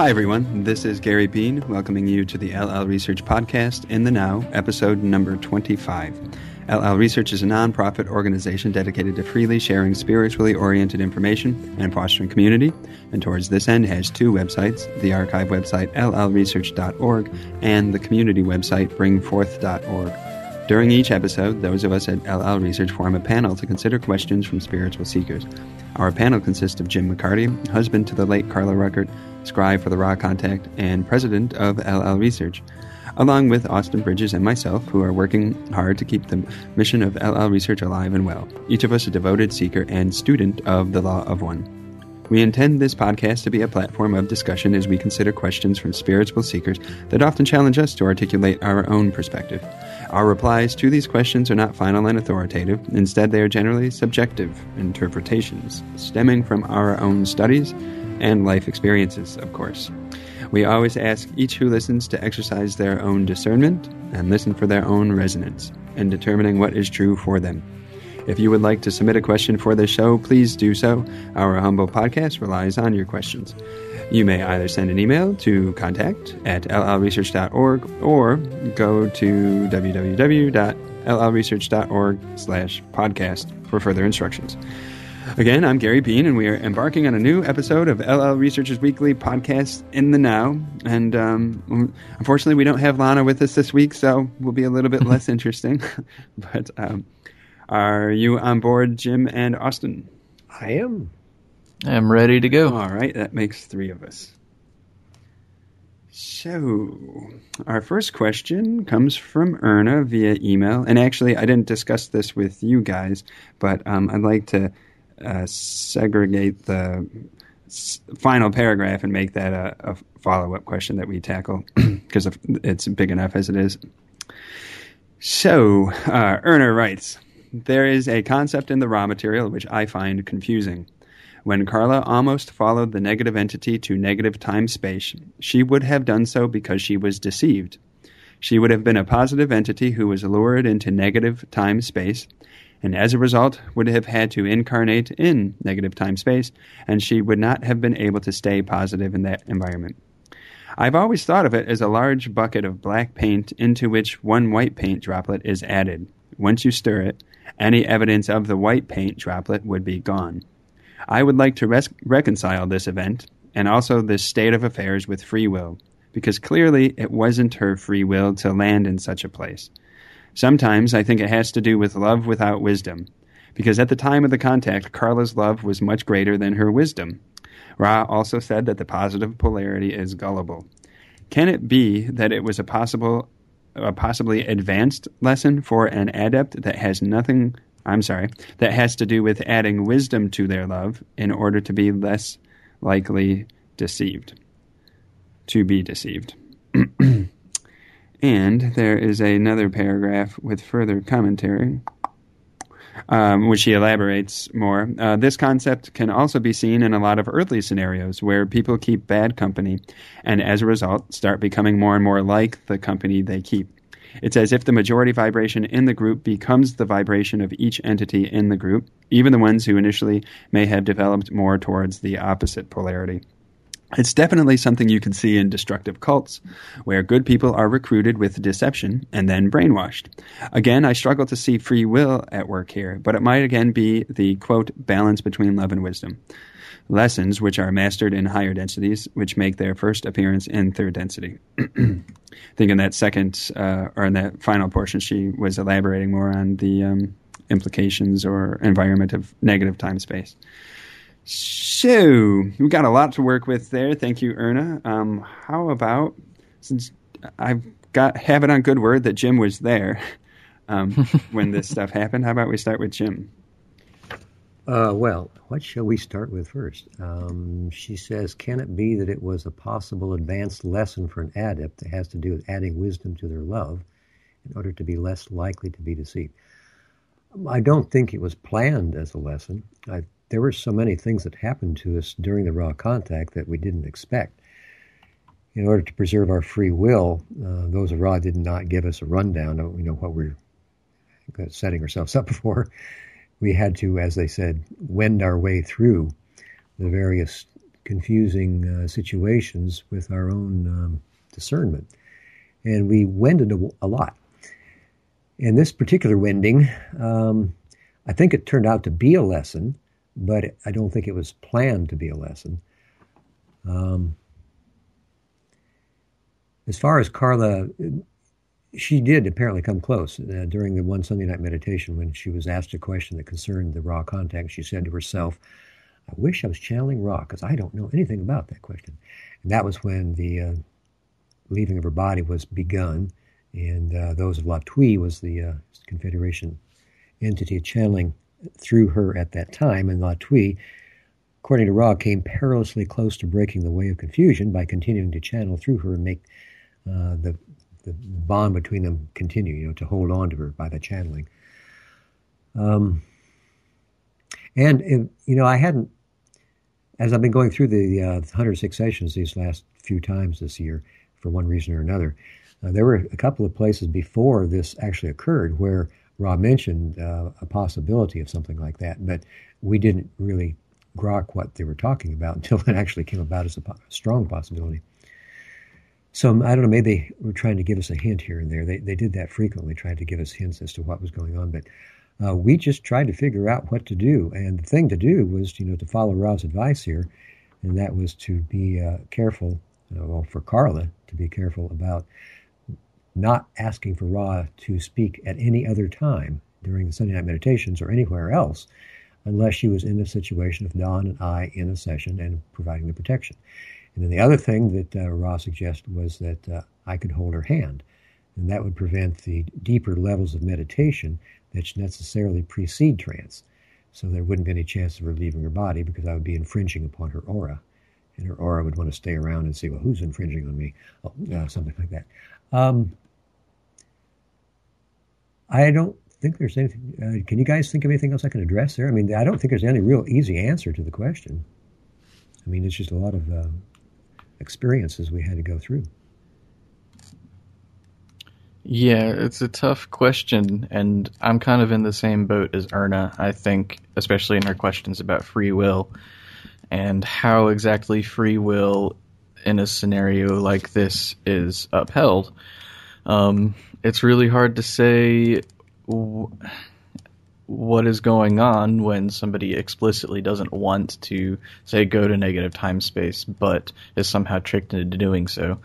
Hi, everyone. This is Gary Bean welcoming you to the LL Research Podcast in the Now, episode number 25. LL Research is a nonprofit organization dedicated to freely sharing spiritually oriented information and fostering community, and towards this end has two websites the archive website llresearch.org and the community website bring4th.org. During each episode, those of us at LL Research form a panel to consider questions from spiritual seekers. Our panel consists of Jim McCarty, husband to the late Carla Rueckert, scribe for the Ra Contact, and president of LL Research, along with Austin Bridges and myself, who are working hard to keep the mission of LL Research alive and well. Each of us a devoted seeker and student of the Law of One. We intend this podcast to be a platform of discussion as we consider questions from spiritual seekers that often challenge us to articulate our own perspective. Our replies to these questions are not final and authoritative. Instead, they are generally subjective interpretations, stemming from our own studies and life experiences, of course. We always ask each who listens to exercise their own discernment and listen for their own resonance in determining what is true for them. If you would like to submit a question for this show, please do so. Our humble podcast relies on your questions. You may either send an email to contact at llresearch.org or go to www.llresearch.org slash podcast for further instructions. Again, I'm Gary Bean, and we are embarking on a new episode of LL Research's weekly podcast, In the Now. And um, unfortunately, we don't have Lana with us this week, so we'll be a little bit less interesting. but um, are you on board, Jim and Austin? I am. I'm ready to go. All right, that makes three of us. So, our first question comes from Erna via email. And actually, I didn't discuss this with you guys, but um, I'd like to uh, segregate the s- final paragraph and make that a, a follow up question that we tackle because it's big enough as it is. So, uh, Erna writes There is a concept in the Ra material which I find confusing. When Carla almost followed the negative entity to negative time space, she would have done so because she was deceived. She would have been a positive entity who was lured into negative time space, and as a result would have had to incarnate in negative time space, and she would not have been able to stay positive in that environment. I've always thought of it as a large bucket of black paint into which one white paint droplet is added. Once you stir it, any evidence of the white paint droplet would be gone. I would like to res- reconcile this event and also this state of affairs with free will, because clearly it wasn't her free will to land in such a place. Sometimes I think it has to do with love without wisdom, because at the time of the contact, Carla's love was much greater than her wisdom. Ra also said that the positive polarity is gullible. Can it be that it was a possible, a possibly advanced lesson for an adept that has nothing I'm sorry, that has to do with adding wisdom to their love in order to be less likely deceived. To be deceived. and there is another paragraph with further commentary. Um, which he elaborates more. Uh, this concept can also be seen in a lot of earthly scenarios where people keep bad company and as a result start becoming more and more like the company they keep. It's as if the majority vibration in the group becomes the vibration of each entity in the group, even the ones who initially may have developed more towards the opposite polarity. It's definitely something you can see in destructive cults, where good people are recruited with deception and then brainwashed. Again, I struggle to see free will at work here, but it might again be the quote, balance between love and wisdom. Lessons which are mastered in higher densities, which make their first appearance in third density. I think in that second, uh, or in that final portion, she was elaborating more on the um, implications or environment of negative time space. So we've got a lot to work with there. Thank you, Erna. Um, how about since I've got have it on good word that Jim was there um, when this stuff happened? How about we start with Jim? Uh, well, what shall we start with first? Um, she says, Can it be that it was a possible advanced lesson for an adept that has to do with adding wisdom to their love in order to be less likely to be deceived? I don't think it was planned as a lesson. I, there were so many things that happened to us during the Ra contact that we didn't expect. In order to preserve our free will, uh, those of Ra did not give us a rundown of you know what we're setting ourselves up for we had to, as they said, wend our way through the various confusing uh, situations with our own um, discernment. And we wended a, a, lot. And this particular wending, um, I think it turned out to be a lesson, but I don't think it was planned to be a lesson. Um, as far as Carla, she did apparently come close uh, during the one Sunday night meditation when she was asked a question that concerned the Ra contact. She said to herself, I wish I was channeling Ra because I don't know anything about that question. And that was when the uh, leaving of her body was begun, and uh, those of Latwii was the uh, Confederation entity channeling through her at that time, and Latwii, according to Ra, came perilously close to breaking the way of confusion by continuing to channel through her and make uh, the the bond between them continue, you know, to hold on to her by the channeling. Um, and, you know, I hadn't, as I've been going through the uh, 106 sessions these last few times this year, for one reason or another, uh, there were a couple of places before this actually occurred where Ra mentioned uh, a possibility of something like that, but we didn't really grok what they were talking about until it actually came about as a po- strong possibility. So I don't know, maybe they were trying to give us a hint here and there. They, they did that frequently, tried to give us hints as to what was going on. But uh, we just tried to figure out what to do. And the thing to do was, you know, to follow Ra's advice here, and that was to be uh, careful, well, for Carla, to be careful about not asking for Ra to speak at any other time during the Sunday night meditations or anywhere else unless she was in a situation of Don and I in a session and providing the protection. And then the other thing that uh, Ra's suggested was that uh, I could hold her hand, and that would prevent the deeper levels of meditation that necessarily precede trance. So there wouldn't be any chance of her leaving her body because I would be infringing upon her aura. And her aura would want to stay around and see, well, who's infringing on me? Oh, uh, something like that. Um, I don't think there's anything. Uh, can you guys think of anything else I can address there? I mean, I don't think there's any real easy answer to the question. I mean, it's just a lot of uh, experiences we had to go through. Yeah, it's a tough question, and I'm kind of in the same boat as Erna, I think, especially in her questions about free will and how exactly free will in a scenario like this is upheld. Um, it's really hard to say w- what is going on when somebody explicitly doesn't want to say go to negative time space but is somehow tricked into doing so.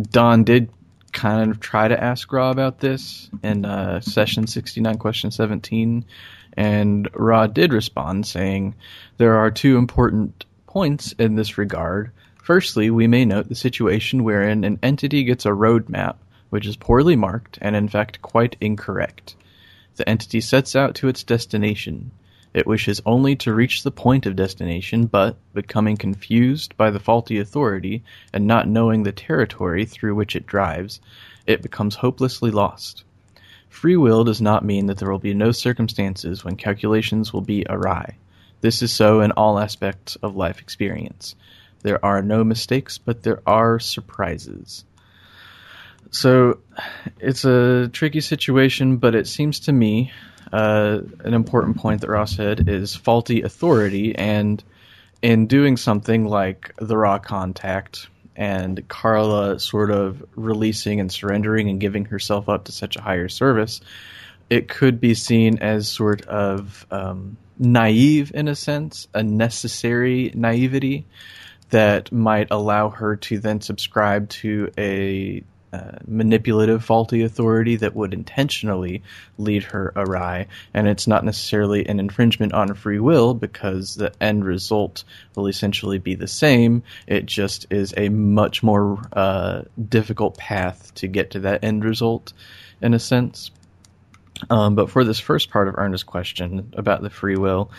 Don did kind of try to ask ra about this in uh, session 69 question 17 and ra did respond saying there are two important points in this regard. Firstly we may note the situation wherein an entity gets a roadmap which is poorly marked and in fact quite incorrect the entity sets out to its destination. It wishes only to reach the point of destination, but, becoming confused by the faulty authority and not knowing the territory through which it drives, it becomes hopelessly lost. Free will does not mean that there will be no circumstances when calculations will be awry. This is so in all aspects of life experience. There are no mistakes, but there are surprises. So it's a tricky situation, but it seems to me uh, an important point that Ra's said is faulty authority, and in doing something like the Ra contact and Carla sort of releasing and surrendering and giving herself up to such a higher service, it could be seen as sort of um, naive in a sense, a necessary naivety that might allow her to then subscribe to a uh, manipulative, faulty authority that would intentionally lead her awry. And it's not necessarily an infringement on free will because the end result will essentially be the same. It just is a much more uh, difficult path to get to that end result, in a sense. Um, but for this first part of Erna's question about the free will,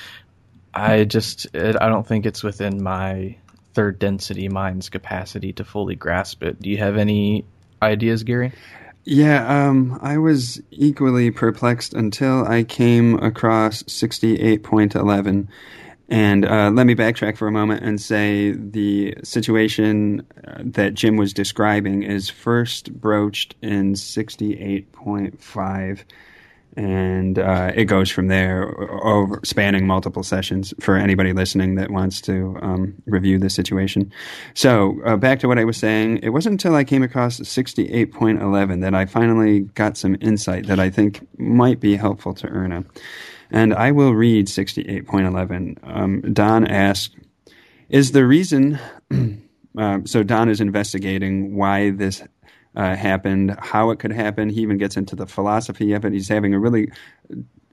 I just I don't think it's within my third density mind's capacity to fully grasp it. Do you have any ideas, Gary? Yeah, um, I was equally perplexed until I came across 68.11. And uh, let me backtrack for a moment and say the situation uh, that Jim was describing is first broached in 68.5. and uh, it goes from there over spanning multiple sessions for anybody listening that wants to um, review the situation. So uh, back to what I was saying, it wasn't until I came across 68.11 that I finally got some insight that I think might be helpful to Erna. And I will read 68.11. Um, Don asked, "Is the reason?" uh, so Don is investigating why this uh, happened, how it could happen. He even gets into the philosophy of it. He's having a really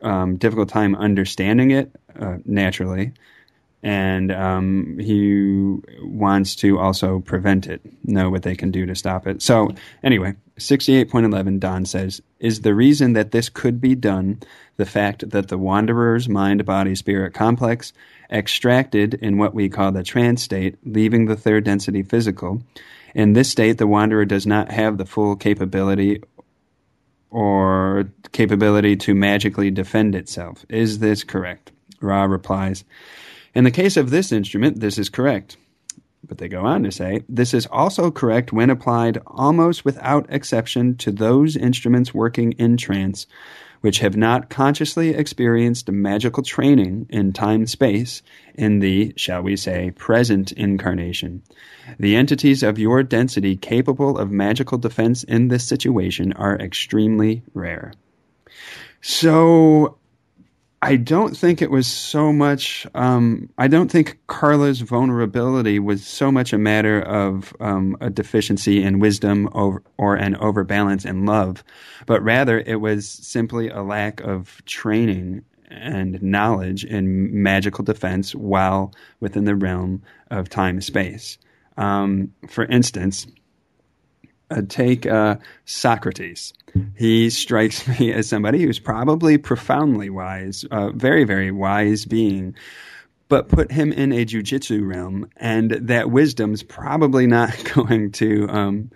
um, difficult time understanding it uh, naturally, and um, he wants to also prevent it, know what they can do to stop it. So, anyway, 68.11, Don says, is the reason that this could be done the fact that the wanderer's mind body spirit complex extracted in what we call the trance state, leaving the third density physical in this state, the wanderer does not have the full capability or capability to magically defend itself. Is this correct? Ra replies, In the case of this instrument, this is correct. But they go on to say, this is also correct when applied almost without exception to those instruments working in trance which have not consciously experienced magical training in time space in the, shall we say, present incarnation. The entities of your density capable of magical defense in this situation are extremely rare. So I don't think it was so much. Um, I don't think Carla's vulnerability was so much a matter of um, a deficiency in wisdom or, or an overbalance in love, but rather it was simply a lack of training and knowledge in magical defense while within the realm of time space. Um, for instance, uh, take uh, Socrates. He strikes me as somebody who's probably profoundly wise, uh, very, very wise being. But put him in a jujitsu realm, and that wisdom's probably not going to um,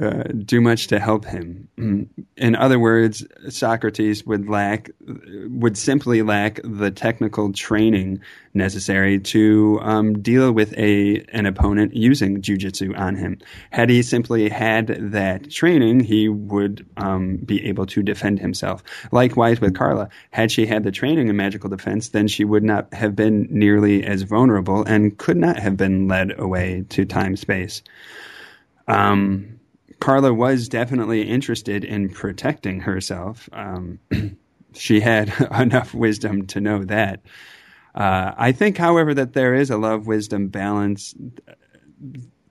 uh, do much to help him. In other words, Socrates would lack, would simply lack the technical training necessary to um, deal with a an opponent using jujitsu on him. Had he simply had that training, he would um, be able to defend himself. Likewise with Carla, had she had the training in magical defense, then she would not have been nearly as vulnerable and could not have been led away to time space. Um, Carla was definitely interested in protecting herself. Um, she had enough wisdom to know that. Uh, I think, however, that there is a love wisdom balance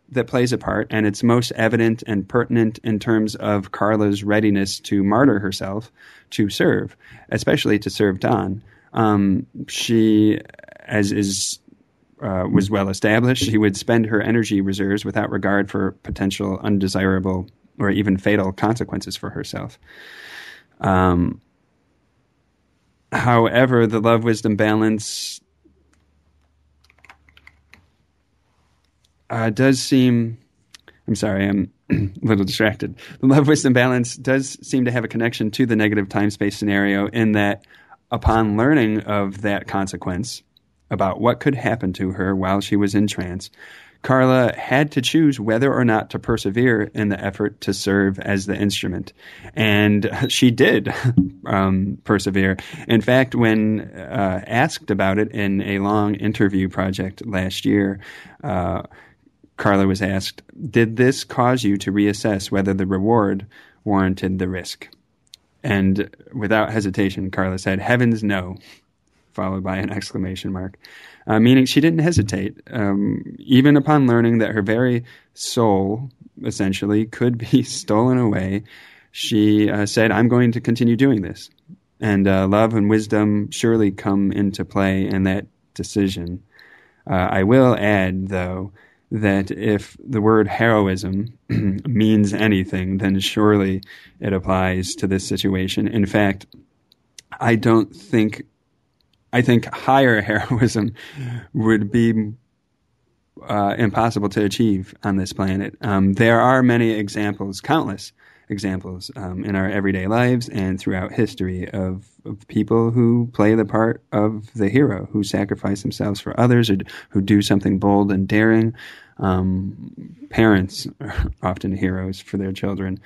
that plays a part, and it's most evident and pertinent in terms of Carla's readiness to martyr herself to serve, especially to serve Don. Um, she, as is uh, was well established, she would spend her energy reserves without regard for potential undesirable or even fatal consequences for herself. Um, however, the love wisdom balance uh, does seem. I'm sorry, I'm a little distracted. The love wisdom balance does seem to have a connection to the negative time space scenario in that upon learning of that consequence, about what could happen to her while she was in trance, Carla had to choose whether or not to persevere in the effort to serve as the instrument. And she did um, persevere. In fact, when uh, asked about it in a long interview project last year, uh, Carla was asked, Did this cause you to reassess whether the reward warranted the risk? And without hesitation, Carla said, Heavens, no followed by an exclamation mark, uh, meaning she didn't hesitate, um, even upon learning that her very soul, essentially, could be stolen away. She uh, said, "I'm going to continue doing this," and uh, love and wisdom surely come into play in that decision. Uh, I will add, though, that if the word heroism means anything, then surely it applies to this situation. In fact, I don't think I think higher heroism would be uh, impossible to achieve on this planet. Um, there are many examples, countless examples um, in our everyday lives and throughout history of, of, people who play the part of the hero, who sacrifice themselves for others or who do something bold and daring. Um, parents are often heroes for their children.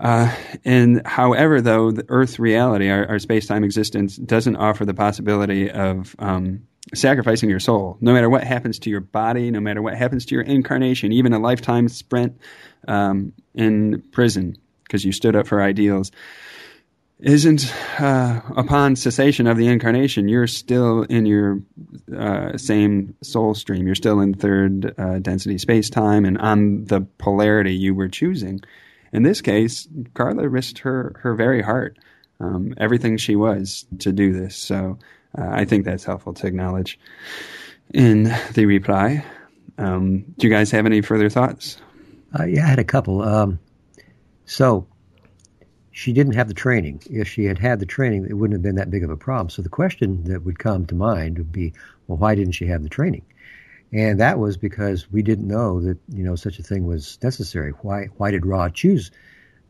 Uh, and however, though, the Earth reality, our, our space time existence, doesn't offer the possibility of um, sacrificing your soul. No matter what happens to your body, no matter what happens to your incarnation, even a lifetime spent um, in prison because you stood up for ideals, isn't uh, upon cessation of the incarnation, you're still in your uh, same soul stream. You're still in third uh, density space time and on the polarity you were choosing. In this case, Carla risked her, her very heart, um, everything she was to do this. So uh, I think that's helpful to acknowledge in the reply. Um, do you guys have any further thoughts? Uh, yeah, I had a couple. Um, so she didn't have the training. If she had had the training, it wouldn't have been that big of a problem. So the question that would come to mind would be, well, why didn't she have the training? And that was because we didn't know that you know such a thing was necessary. Why why did Ra choose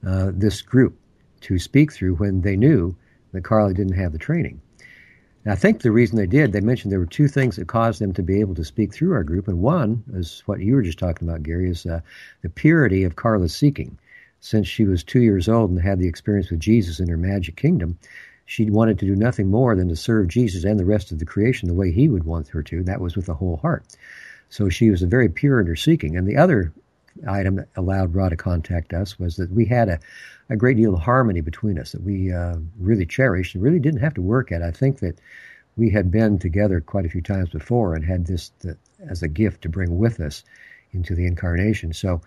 uh, this group to speak through when they knew that Carla didn't have the training? And I think the reason they did, they mentioned there were two things that caused them to be able to speak through our group, and one is what you were just talking about, Gary, is uh, the purity of Carla's seeking. Since she was two years old and had the experience with Jesus in her magic kingdom, she wanted to do nothing more than to serve Jesus and the rest of the creation the way he would want her to. That was with a whole heart. So she was very pure in her seeking. And the other item that allowed Ra to contact us was that we had a, a great deal of harmony between us that we uh, really cherished and really didn't have to work at. I think that we had been together quite a few times before and had this as a gift to bring with us into the incarnation. So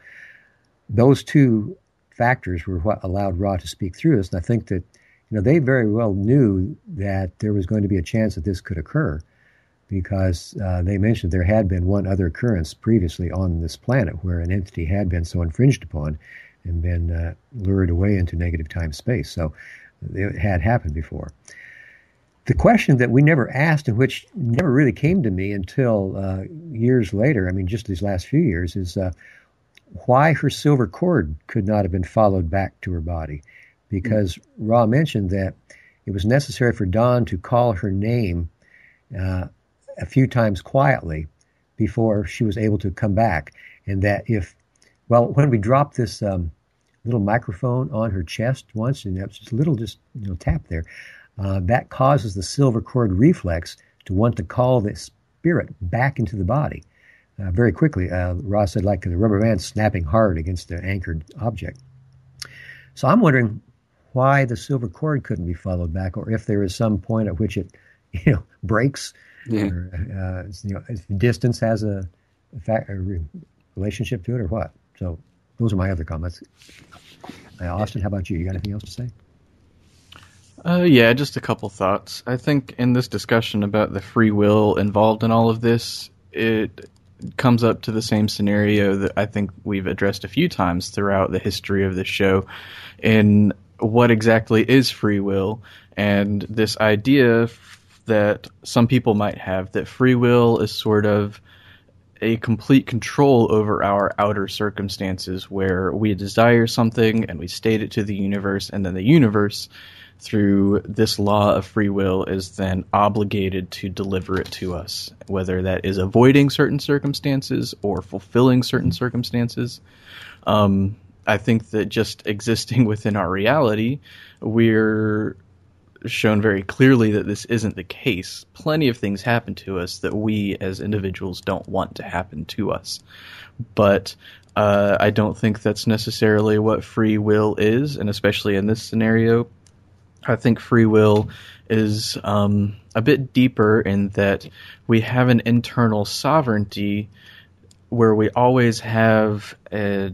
those two factors were what allowed Ra to speak through us. And I think that know, they very well knew that there was going to be a chance that this could occur because uh, they mentioned there had been one other occurrence previously on this planet where an entity had been so infringed upon and been uh, lured away into negative time space. So it had happened before. The question that we never asked and which never really came to me until uh, years later, I mean, just these last few years, is uh, why her silver cord could not have been followed back to her body because Ra mentioned that it was necessary for Don to call her name uh, a few times quietly before she was able to come back. And that if, well, when we dropped this um, little microphone on her chest once, and that was just a little just you know tap there, uh, that causes the silver cord reflex to want to call the spirit back into the body. Uh, very quickly, uh, Ra's said, like the rubber band snapping hard against the anchored object. So I'm wondering why the silver cord couldn't be followed back, or if there is some point at which it, you know, breaks, yeah. or uh, you know, distance has a, a, fact, a, relationship to it, or what. So those are my other comments. Uh, Austin, how about you? You got anything else to say? Uh, yeah, just a couple thoughts. I think in this discussion about the free will involved in all of this, it comes up to the same scenario that I think we've addressed a few times throughout the history of this show. In what exactly is free will and this idea that some people might have that free will is sort of a complete control over our outer circumstances where we desire something and we state it to the universe and then the universe through this law of free will is then obligated to deliver it to us whether that is avoiding certain circumstances or fulfilling certain circumstances. Um, I think that just existing within our reality, we're shown very clearly that this isn't the case. Plenty of things happen to us that we as individuals don't want to happen to us. But uh, I don't think that's necessarily what free will is, and especially in this scenario, I think free will is um, a bit deeper in that we have an internal sovereignty where we always have a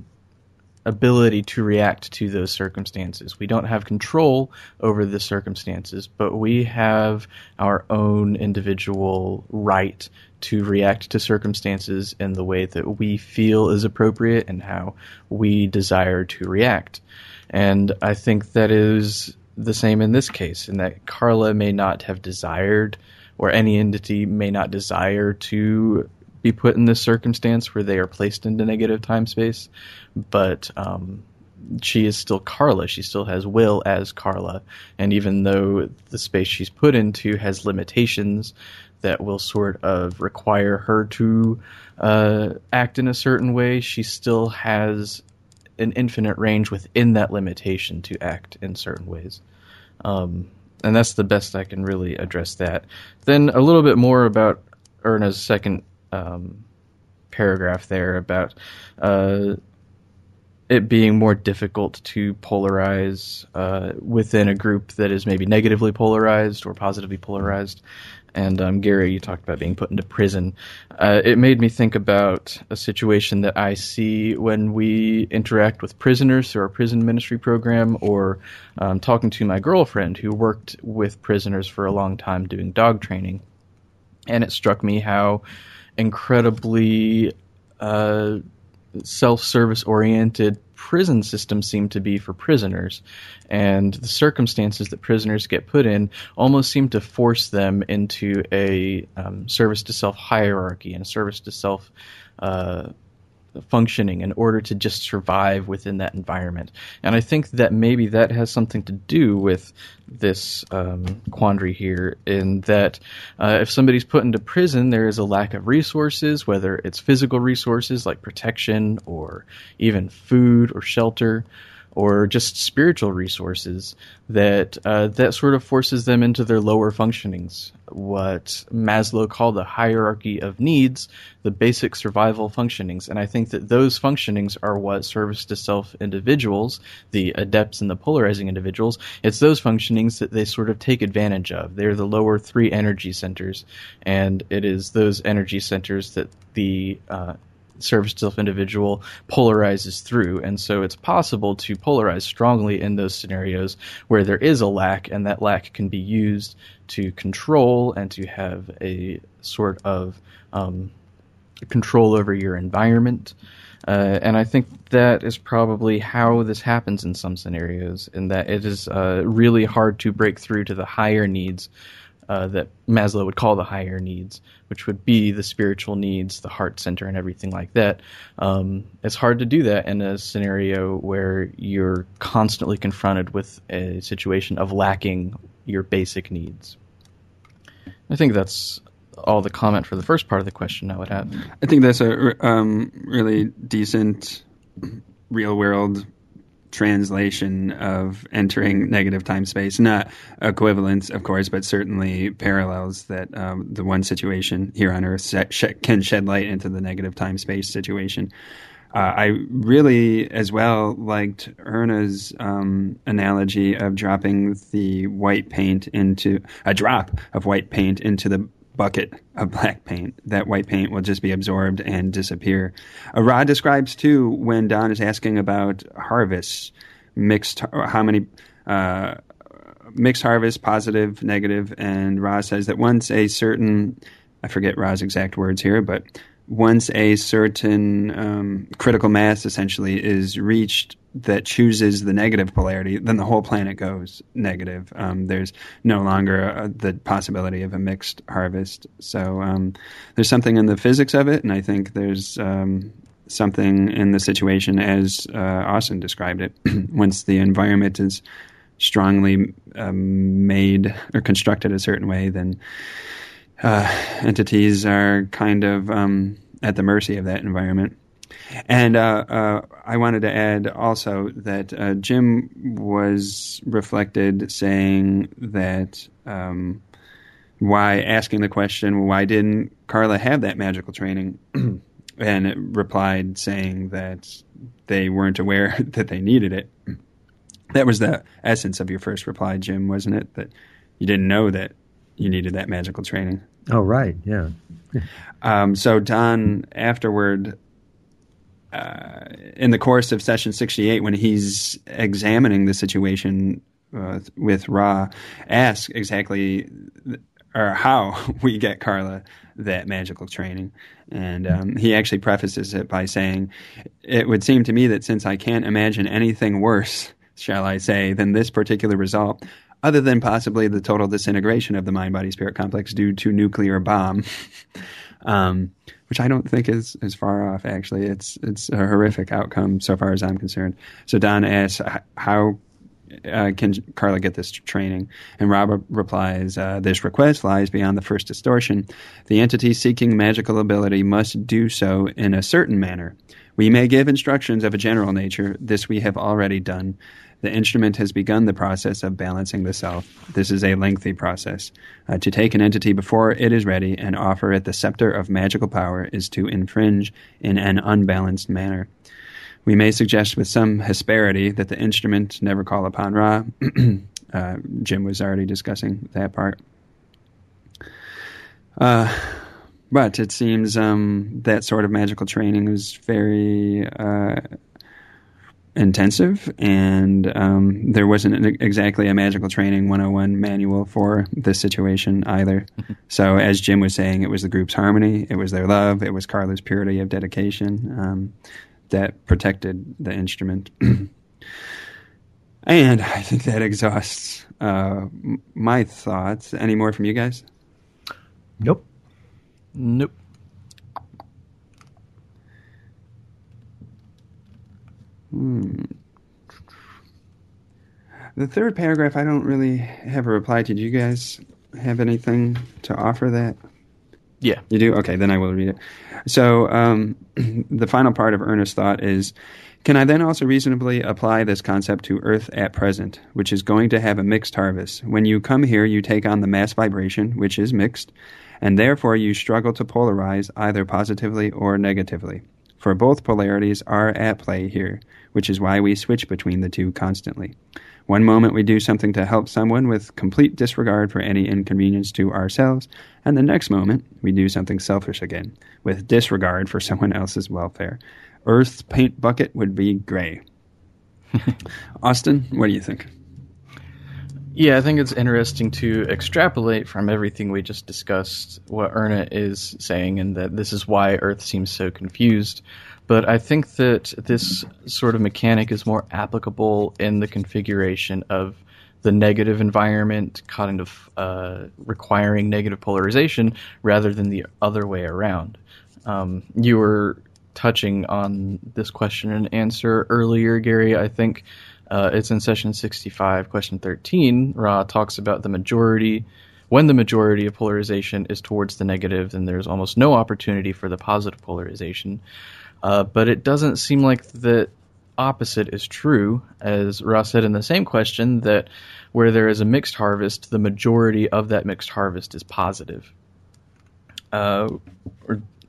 ability to react to those circumstances. We don't have control over the circumstances, but we have our own individual right to react to circumstances in the way that we feel is appropriate and how we desire to react. And I think that is the same in this case, in that Carla may not have desired, or any entity may not desire to be put in this circumstance where they are placed into negative time space, but um, she is still Carla. She still has will as Carla, and even though the space she's put into has limitations that will sort of require her to uh, act in a certain way, she still has an infinite range within that limitation to act in certain ways. Um, and that's the best I can really address that. Then a little bit more about Erna's second um, paragraph there about uh, it being more difficult to polarize uh, within a group that is maybe negatively polarized or positively polarized. And um, Gary, you talked about being put into prison. Uh, it made me think about a situation that I see when we interact with prisoners through our prison ministry program, or um, talking to my girlfriend who worked with prisoners for a long time doing dog training. And it struck me how incredibly uh, self-service oriented prison systems seem to be for prisoners. And the circumstances that prisoners get put in almost seem to force them into a um, service to self hierarchy and a service to self uh, functioning in order to just survive within that environment. And I think that maybe that has something to do with this um, quandary here, in that uh, if somebody's put into prison, there is a lack of resources, whether it's physical resources like protection or even food or shelter or just spiritual resources that uh, that sort of forces them into their lower functionings. What Maslow called the hierarchy of needs, the basic survival functionings, and I think that those functionings are what service to self individuals, the adepts and the polarizing individuals. It's those functionings that they sort of take advantage of. They're the lower three energy centers, and it is those energy centers that the uh, service to self individual polarizes through. And so it's possible to polarize strongly in those scenarios where there is a lack, and that lack can be used to control and to have a sort of um, control over your environment. Uh, and I think that is probably how this happens in some scenarios, in that it is uh, really hard to break through to the higher needs uh, that Maslow would call the higher needs, which would be the spiritual needs, the heart center, and everything like that. Um, it's hard to do that in a scenario where you're constantly confronted with a situation of lacking your basic needs. I think that's all the comment for the first part of the question I would have. I think that's a um, really decent real world translation of entering negative time space. Not equivalence, of course, but certainly parallels that um, the one situation here on Earth sh- can shed light into the negative time space situation. Uh, I really, as well, liked Erna's um, analogy of dropping the white paint into a drop of white paint into the bucket of black paint. That white paint will just be absorbed and disappear. Uh, Ra describes too when Don is asking about harvests, mixed how many uh, mixed harvest, positive, negative, and Ra says that once a certain I forget Ra's exact words here, but once a certain um, critical mass essentially is reached that chooses the negative polarity, then the whole planet goes negative. Um, there's no longer a, the possibility of a mixed harvest. So um, there's something in the physics of it, and I think there's um, something in the situation as uh, Austin described it. Once the environment is strongly um, made or constructed a certain way, then uh, entities are kind of um, at the mercy of that environment. And uh, uh, I wanted to add also that uh, Jim was reflected saying that um, why asking the question, why didn't Carla have that magical training? and replied saying that they weren't aware that they needed it. That was the essence of your first reply, Jim, wasn't it? That you didn't know that you needed that magical training. Oh, right, yeah. um, so Don afterward uh, in the course of session 68, when he's examining the situation uh, with Ra, ask exactly or how we get Carla that magical training. And um, he actually prefaces it by saying, It would seem to me that since I can't imagine anything worse, shall I say, than this particular result, other than possibly the total disintegration of the mind body spirit complex due to nuclear bomb. um, which I don't think is is far off. Actually, it's it's a horrific outcome so far as I'm concerned. So Don asks, "How uh, can Carla get this training?" And Robert replies, uh, "This request lies beyond the first distortion. The entity seeking magical ability must do so in a certain manner." We may give instructions of a general nature. This we have already done. The instrument has begun the process of balancing the self. This is a lengthy process. Uh, to take an entity before it is ready and offer it the scepter of magical power is to infringe in an unbalanced manner. We may suggest with some asperity that the instrument never call upon Ra. uh, Jim was already discussing that part. Uh, but it seems um, that sort of magical training was very uh, intensive, and um, there wasn't exactly a magical training 101 manual for this situation either. so, as Jim was saying, it was the group's harmony, it was their love, it was Carla's purity of dedication um, that protected the instrument. and I think that exhausts uh, my thoughts. Any more from you guys? Nope. Nope. Hmm. The third paragraph, I don't really have a reply to. Do you guys have anything to offer that? Yeah. You do? Okay, then I will read it. So, um, the final part of Erna's thought is Can I then also reasonably apply this concept to Earth at present, which is going to have a mixed harvest? When you come here, you take on the mass vibration, which is mixed, and therefore you struggle to polarize either positively or negatively. For both polarities are at play here, which is why we switch between the two constantly. One moment we do something to help someone with complete disregard for any inconvenience to ourselves, and the next moment we do something selfish again, with disregard for someone else's welfare. Earth's paint bucket would be gray. Austin, what do you think? Yeah, I think it's interesting to extrapolate from everything we just discussed what Erna is saying, and that this is why Earth seems so confused. But I think that this sort of mechanic is more applicable in the configuration of the negative environment, kind of uh, requiring negative polarization, rather than the other way around. Um, you were touching on this question and answer earlier, Gary. I think uh, it's in session 65, question 13. Ra talks about the majority. When the majority of polarization is towards the negative, then there's almost no opportunity for the positive polarization. Uh, but it doesn't seem like the opposite is true, as Ra's said in the same question, that where there is a mixed harvest, the majority of that mixed harvest is positive. Uh,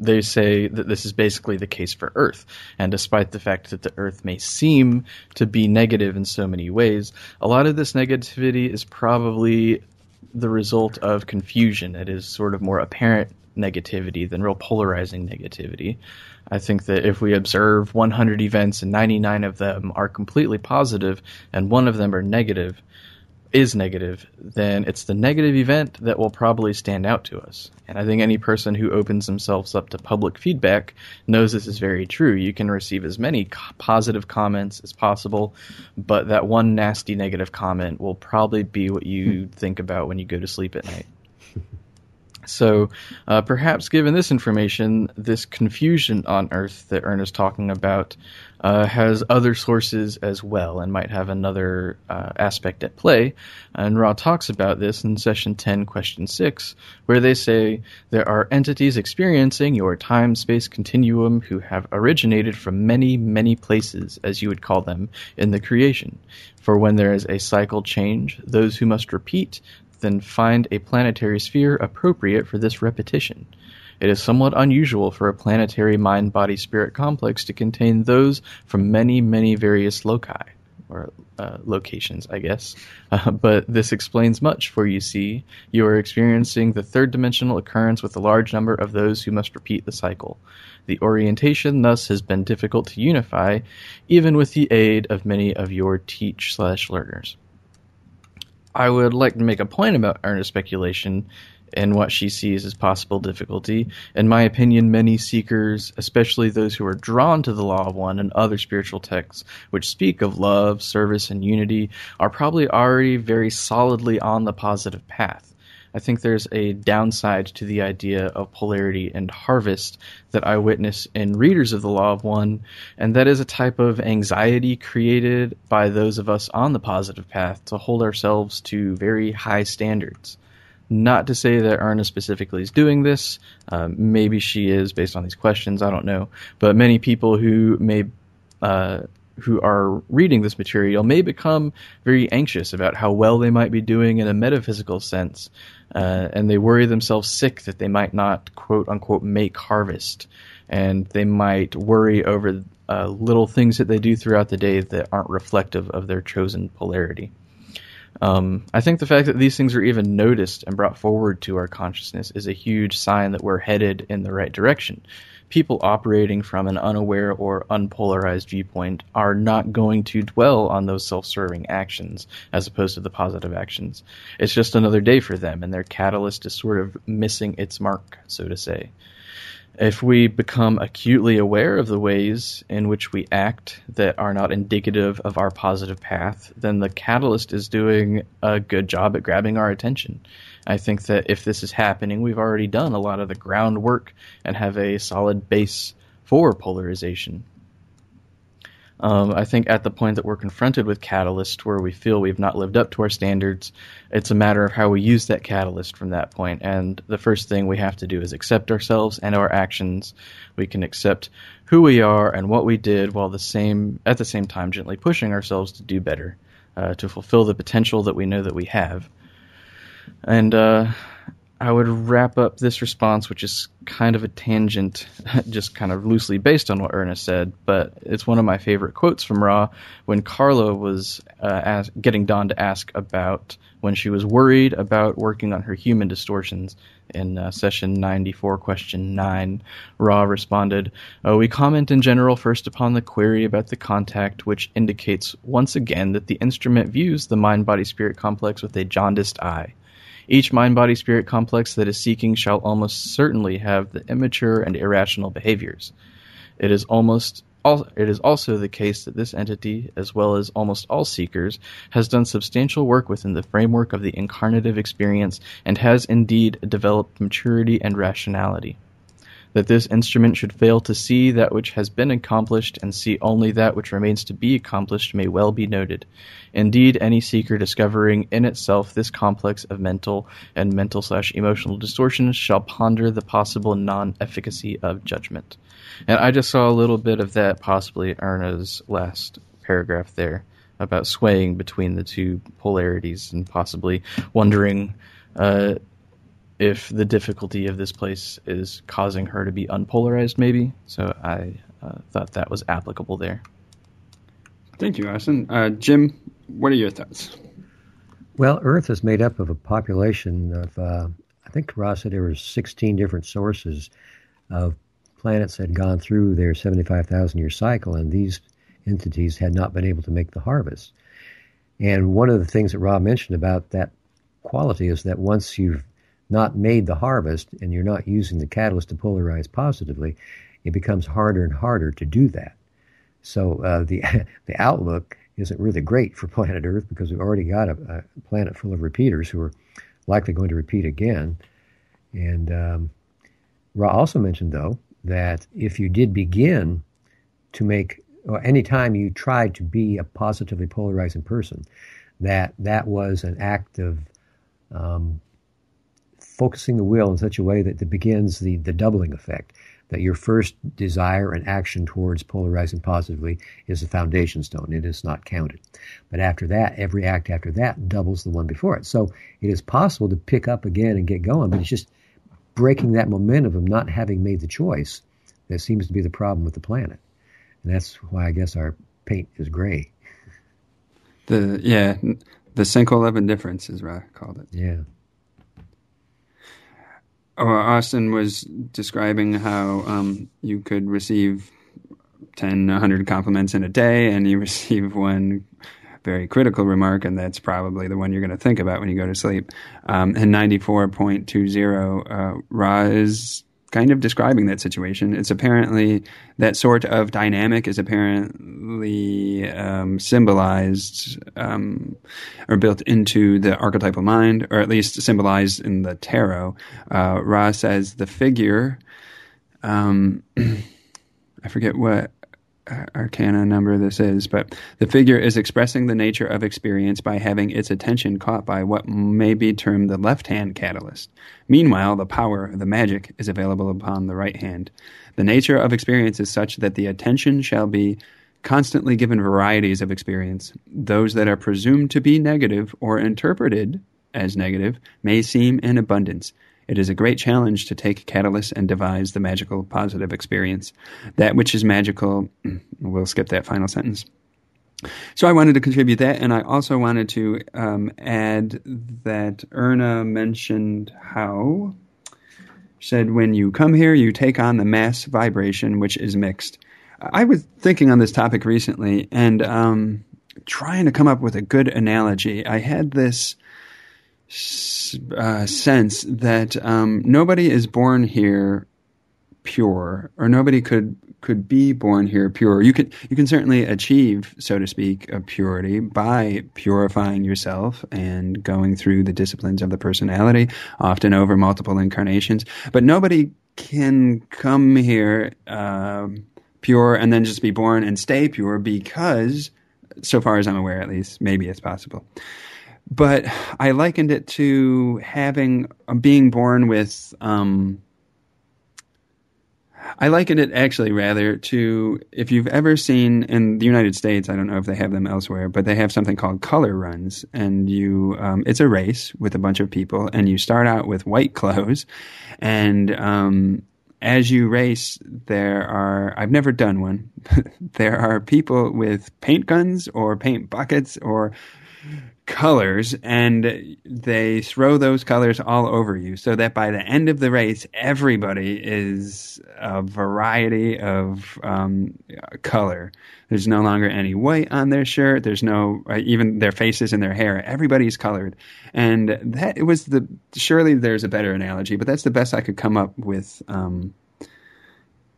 they say that this is basically the case for Earth. And despite the fact that the Earth may seem to be negative in so many ways, a lot of this negativity is probably the result of confusion. It is sort of more apparent negativity than real polarizing negativity. I think that if we observe 100 events and 99 of them are completely positive and one of them are negative, is negative, then it's the negative event that will probably stand out to us. And I think any person who opens themselves up to public feedback knows this is very true. You can receive as many positive comments as possible, but that one nasty negative comment will probably be what you think about when you go to sleep at night. So, uh, perhaps given this information, this confusion on Earth that Erna is talking about uh, has other sources as well and might have another uh, aspect at play. And Ra talks about this in session 10, question 6, where they say there are entities experiencing your time space continuum who have originated from many, many places, as you would call them, in the creation. For when there is a cycle change, those who must repeat then find a planetary sphere appropriate for this repetition. It is somewhat unusual for a planetary mind body spirit complex to contain those from many, many various loci, or uh, locations, I guess. Uh, but this explains much, for you see, you are experiencing the third dimensional occurrence with a large number of those who must repeat the cycle. The orientation thus has been difficult to unify, even with the aid of many of your teach slash learners. I would like to make a point about Erna's speculation and what she sees as possible difficulty. In my opinion, many seekers, especially those who are drawn to the Law of One and other spiritual texts which speak of love, service, and unity, are probably already very solidly on the positive path. I think there's a downside to the idea of polarity and harvest that I witness in readers of the Law of One, and that is a type of anxiety created by those of us on the positive path to hold ourselves to very high standards. Not to say that Erna specifically is doing this. Um, maybe she is based on these questions. I don't know. But many people who may uh, who are reading this material may become very anxious about how well they might be doing in a metaphysical sense, uh, and they worry themselves sick that they might not quote unquote make harvest, and they might worry over uh, little things that they do throughout the day that aren't reflective of their chosen polarity. Um, I think the fact that these things are even noticed and brought forward to our consciousness is a huge sign that we're headed in the right direction. People operating from an unaware or unpolarized viewpoint are not going to dwell on those self serving actions as opposed to the positive actions. It's just another day for them, and their catalyst is sort of missing its mark, so to say if we become acutely aware of the ways in which we act that are not indicative of our positive path, then the catalyst is doing a good job at grabbing our attention. I think that if this is happening, we've already done a lot of the groundwork and have a solid base for polarization. Um, I think at the point that we're confronted with catalyst where we feel we've not lived up to our standards, it's a matter of how we use that catalyst from that point. And the first thing we have to do is accept ourselves and our actions. We can accept who we are and what we did while the same at the same time gently pushing ourselves to do better, uh, to fulfill the potential that we know that we have. And uh, I would wrap up this response, which is kind of a tangent, just kind of loosely based on what Erna said, but it's one of my favorite quotes from Ra when Carla was uh, getting Don to ask about when she was worried about working on her human distortions. In uh, session 94, question 9, Ra responded, oh, We comment in general first upon the query about the contact, which indicates once again that the instrument views the mind body spirit complex with a jaundiced eye. Each mind body spirit complex that is seeking shall almost certainly have the immature and irrational behaviors. It is almost it is also the case that this entity, as well as almost all seekers, has done substantial work within the framework of the incarnative experience and has indeed developed maturity and rationality. That this instrument should fail to see that which has been accomplished and see only that which remains to be accomplished may well be noted. Indeed, any seeker discovering in itself this complex of mental and mental slash emotional distortions shall ponder the possible non efficacy of judgment. And I just saw a little bit of that possibly Erna's last paragraph there about swaying between the two polarities and possibly wondering uh, if the difficulty of this place is causing her to be unpolarized, maybe. So I uh, thought that was applicable there. Thank you, Austin. Uh, Jim, what are your thoughts? Well, Earth is made up of a population of, uh, I think Ra said there were 16 different sources of planets that had gone through their 75,000 year cycle, and these entities had not been able to make the harvest. And one of the things that Ra mentioned about that quality is that once you've not made the harvest and you're not using the catalyst to polarize positively, it becomes harder and harder to do that. So uh, the the outlook isn't really great for planet Earth because we've already got a, a planet full of repeaters who are likely going to repeat again. And um, Ra also mentioned though that if you did begin to make or anytime you tried to be a positively polarizing person, that that was an act of um, focusing the will in such a way that it begins the, the doubling effect. That your first desire and action towards polarizing positively is the foundation stone. It is not counted. But after that, every act after that doubles the one before it. So it is possible to pick up again and get going, but it's just breaking that momentum of not having made the choice that seems to be the problem with the planet. And that's why I guess our paint is gray. The yeah, the sinkhole of indifference is what I called it. Yeah. Oh, Austin was describing how um, you could receive 10, 100 compliments in a day, and you receive one very critical remark, and that's probably the one you're going to think about when you go to sleep. Um, and 94.20, uh, is kind of describing that situation. It's apparently that sort of dynamic is apparently um, symbolized um, or built into the archetypal mind, or at least symbolized in the tarot. Uh, Ra says the figure, um, I forget what arcana number this is, but the figure is expressing the nature of experience by having its attention caught by what may be termed the left hand catalyst. Meanwhile, the power, the magic, is available upon the right hand. The nature of experience is such that the attention shall be constantly given varieties of experience. Those that are presumed to be negative or interpreted as negative may seem in abundance. It is a great challenge to take catalyst and devise the magical positive experience. That which is magical, we'll skip that final sentence. So I wanted to contribute that, and I also wanted to um, add that Erna mentioned how said when you come here, you take on the mass vibration, which is mixed. I was thinking on this topic recently and um, trying to come up with a good analogy. I had this uh, sense that um, nobody is born here pure, or nobody could could be born here pure. You can you can certainly achieve, so to speak, a purity by purifying yourself and going through the disciplines of the personality, often over multiple incarnations. But nobody can come here uh, pure and then just be born and stay pure because, so far as I'm aware, at least, maybe it's possible but I likened it to having uh, being born with. Um, I likened it actually rather to if you've ever seen in the United States. I don't know if they have them elsewhere, but they have something called color runs, and you um, it's a race with a bunch of people, and you start out with white clothes, and um, as you race, there are, I've never done one, there are people with paint guns or paint buckets or colors and they throw those colors all over you so that by the end of the race everybody is a variety of um, color. There's no longer any white on their shirt. There's no uh, even their faces and their hair. Everybody's colored. And that it was the surely there's a better analogy but that's the best i could come up with um,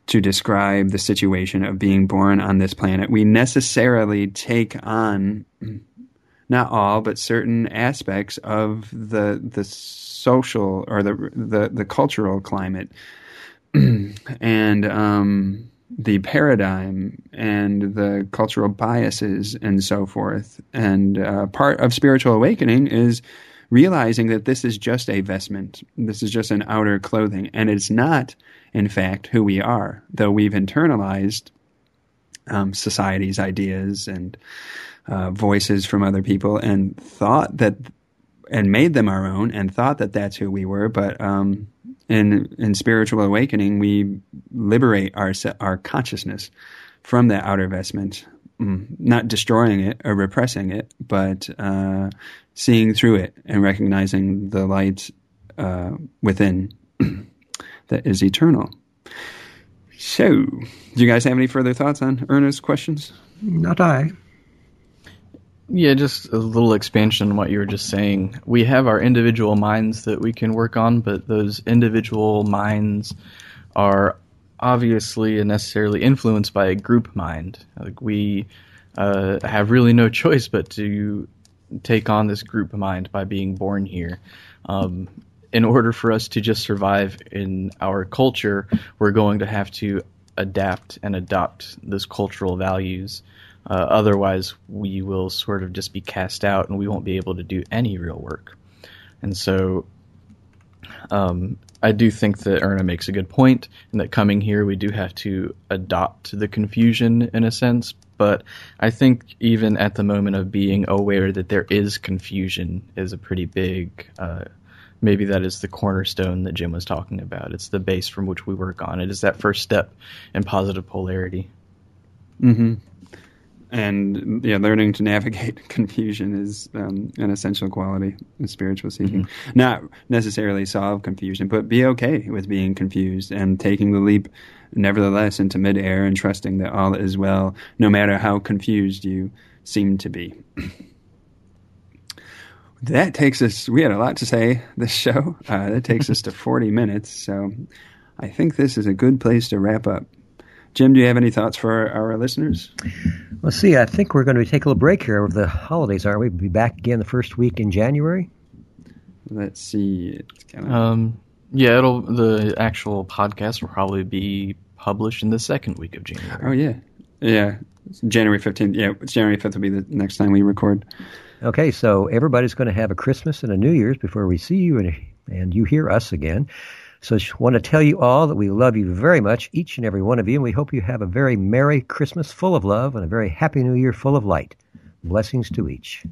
to describe the situation of being born on this planet. We necessarily take on not all, but certain aspects of the the social or the the, the cultural climate and um, the paradigm and the cultural biases and so forth. And uh, part of spiritual awakening is realizing that this is just a vestment. This is just an outer clothing, and it's not, in fact, who we are. Though we've internalized um, society's ideas and uh, voices from other people and thought that and made them our own and thought that that's who we were. But um, in in spiritual awakening, we liberate our our consciousness from that outer vestment, mm, not destroying it or repressing it, but uh, seeing through it and recognizing the light uh, within that is eternal. So, do you guys have any further thoughts on Erna's questions? Not I. Yeah, just a little expansion on what you were just saying. We have our individual minds that we can work on, but those individual minds are obviously and necessarily influenced by a group mind. Like we uh, have really no choice but to take on this group mind by being born here. Um, in order for us to just survive in our culture, we're going to have to adapt and adopt those cultural values. Uh, otherwise, we will sort of just be cast out and we won't be able to do any real work. And so, um, I do think that Erna makes a good point, and that coming here, we do have to adopt the confusion in a sense. But I think even at the moment of being aware that there is confusion is a pretty big. Uh, maybe that is the cornerstone that Jim was talking about. It's the base from which we work on. It is that first step in positive polarity. Mm-hmm and yeah, learning to navigate confusion is um, an essential quality in spiritual seeking. Mm-hmm. Not necessarily solve confusion, but be okay with being confused and taking the leap, nevertheless, into midair and trusting that all is well, no matter how confused you seem to be. that takes us. We had a lot to say this show. Uh, that takes us to forty minutes. So I think this is a good place to wrap up. Jim, do you have any thoughts for our, listeners? Let's see. I think we're going to take a little break here over the holidays, aren't we? We'll be back again the first week in January. Let's see. Kind of... um, yeah, it'll the actual podcast will probably be published in the second week of January. Oh yeah, Yeah, January 15th. Yeah, January 5th will be the next time we record. Okay, so everybody's going to have a Christmas and a New Year's before we see you and, and you hear us again. So I just want to tell you all that we love you very much, each and every one of you, and we hope you have a very Merry Christmas full of love and a very Happy New Year full of light. Blessings to each.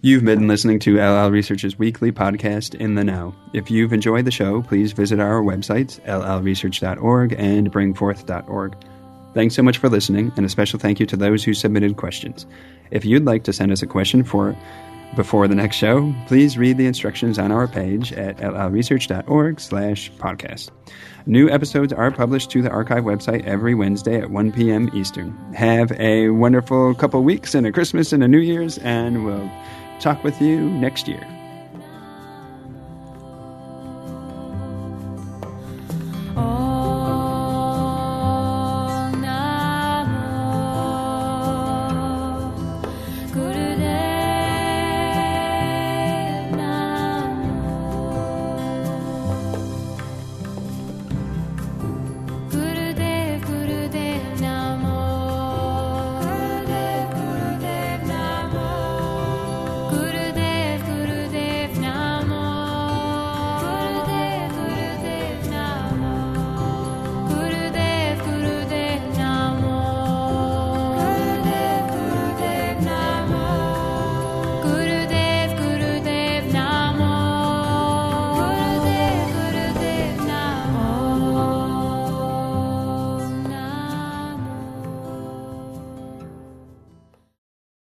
You've been listening to LL Research's weekly podcast, In the Now. If you've enjoyed the show, please visit our websites, llresearch.org and bring4th.org. Thanks so much for listening, and a special thank you to those who submitted questions. If you'd like to send us a question for before the next show, please read the instructions on our page at llresearch.org slash podcast. New episodes are published to the archive website every Wednesday at 1 p.m. Eastern. Have a wonderful couple weeks and a Christmas and a New Year's, and we'll talk with you next year.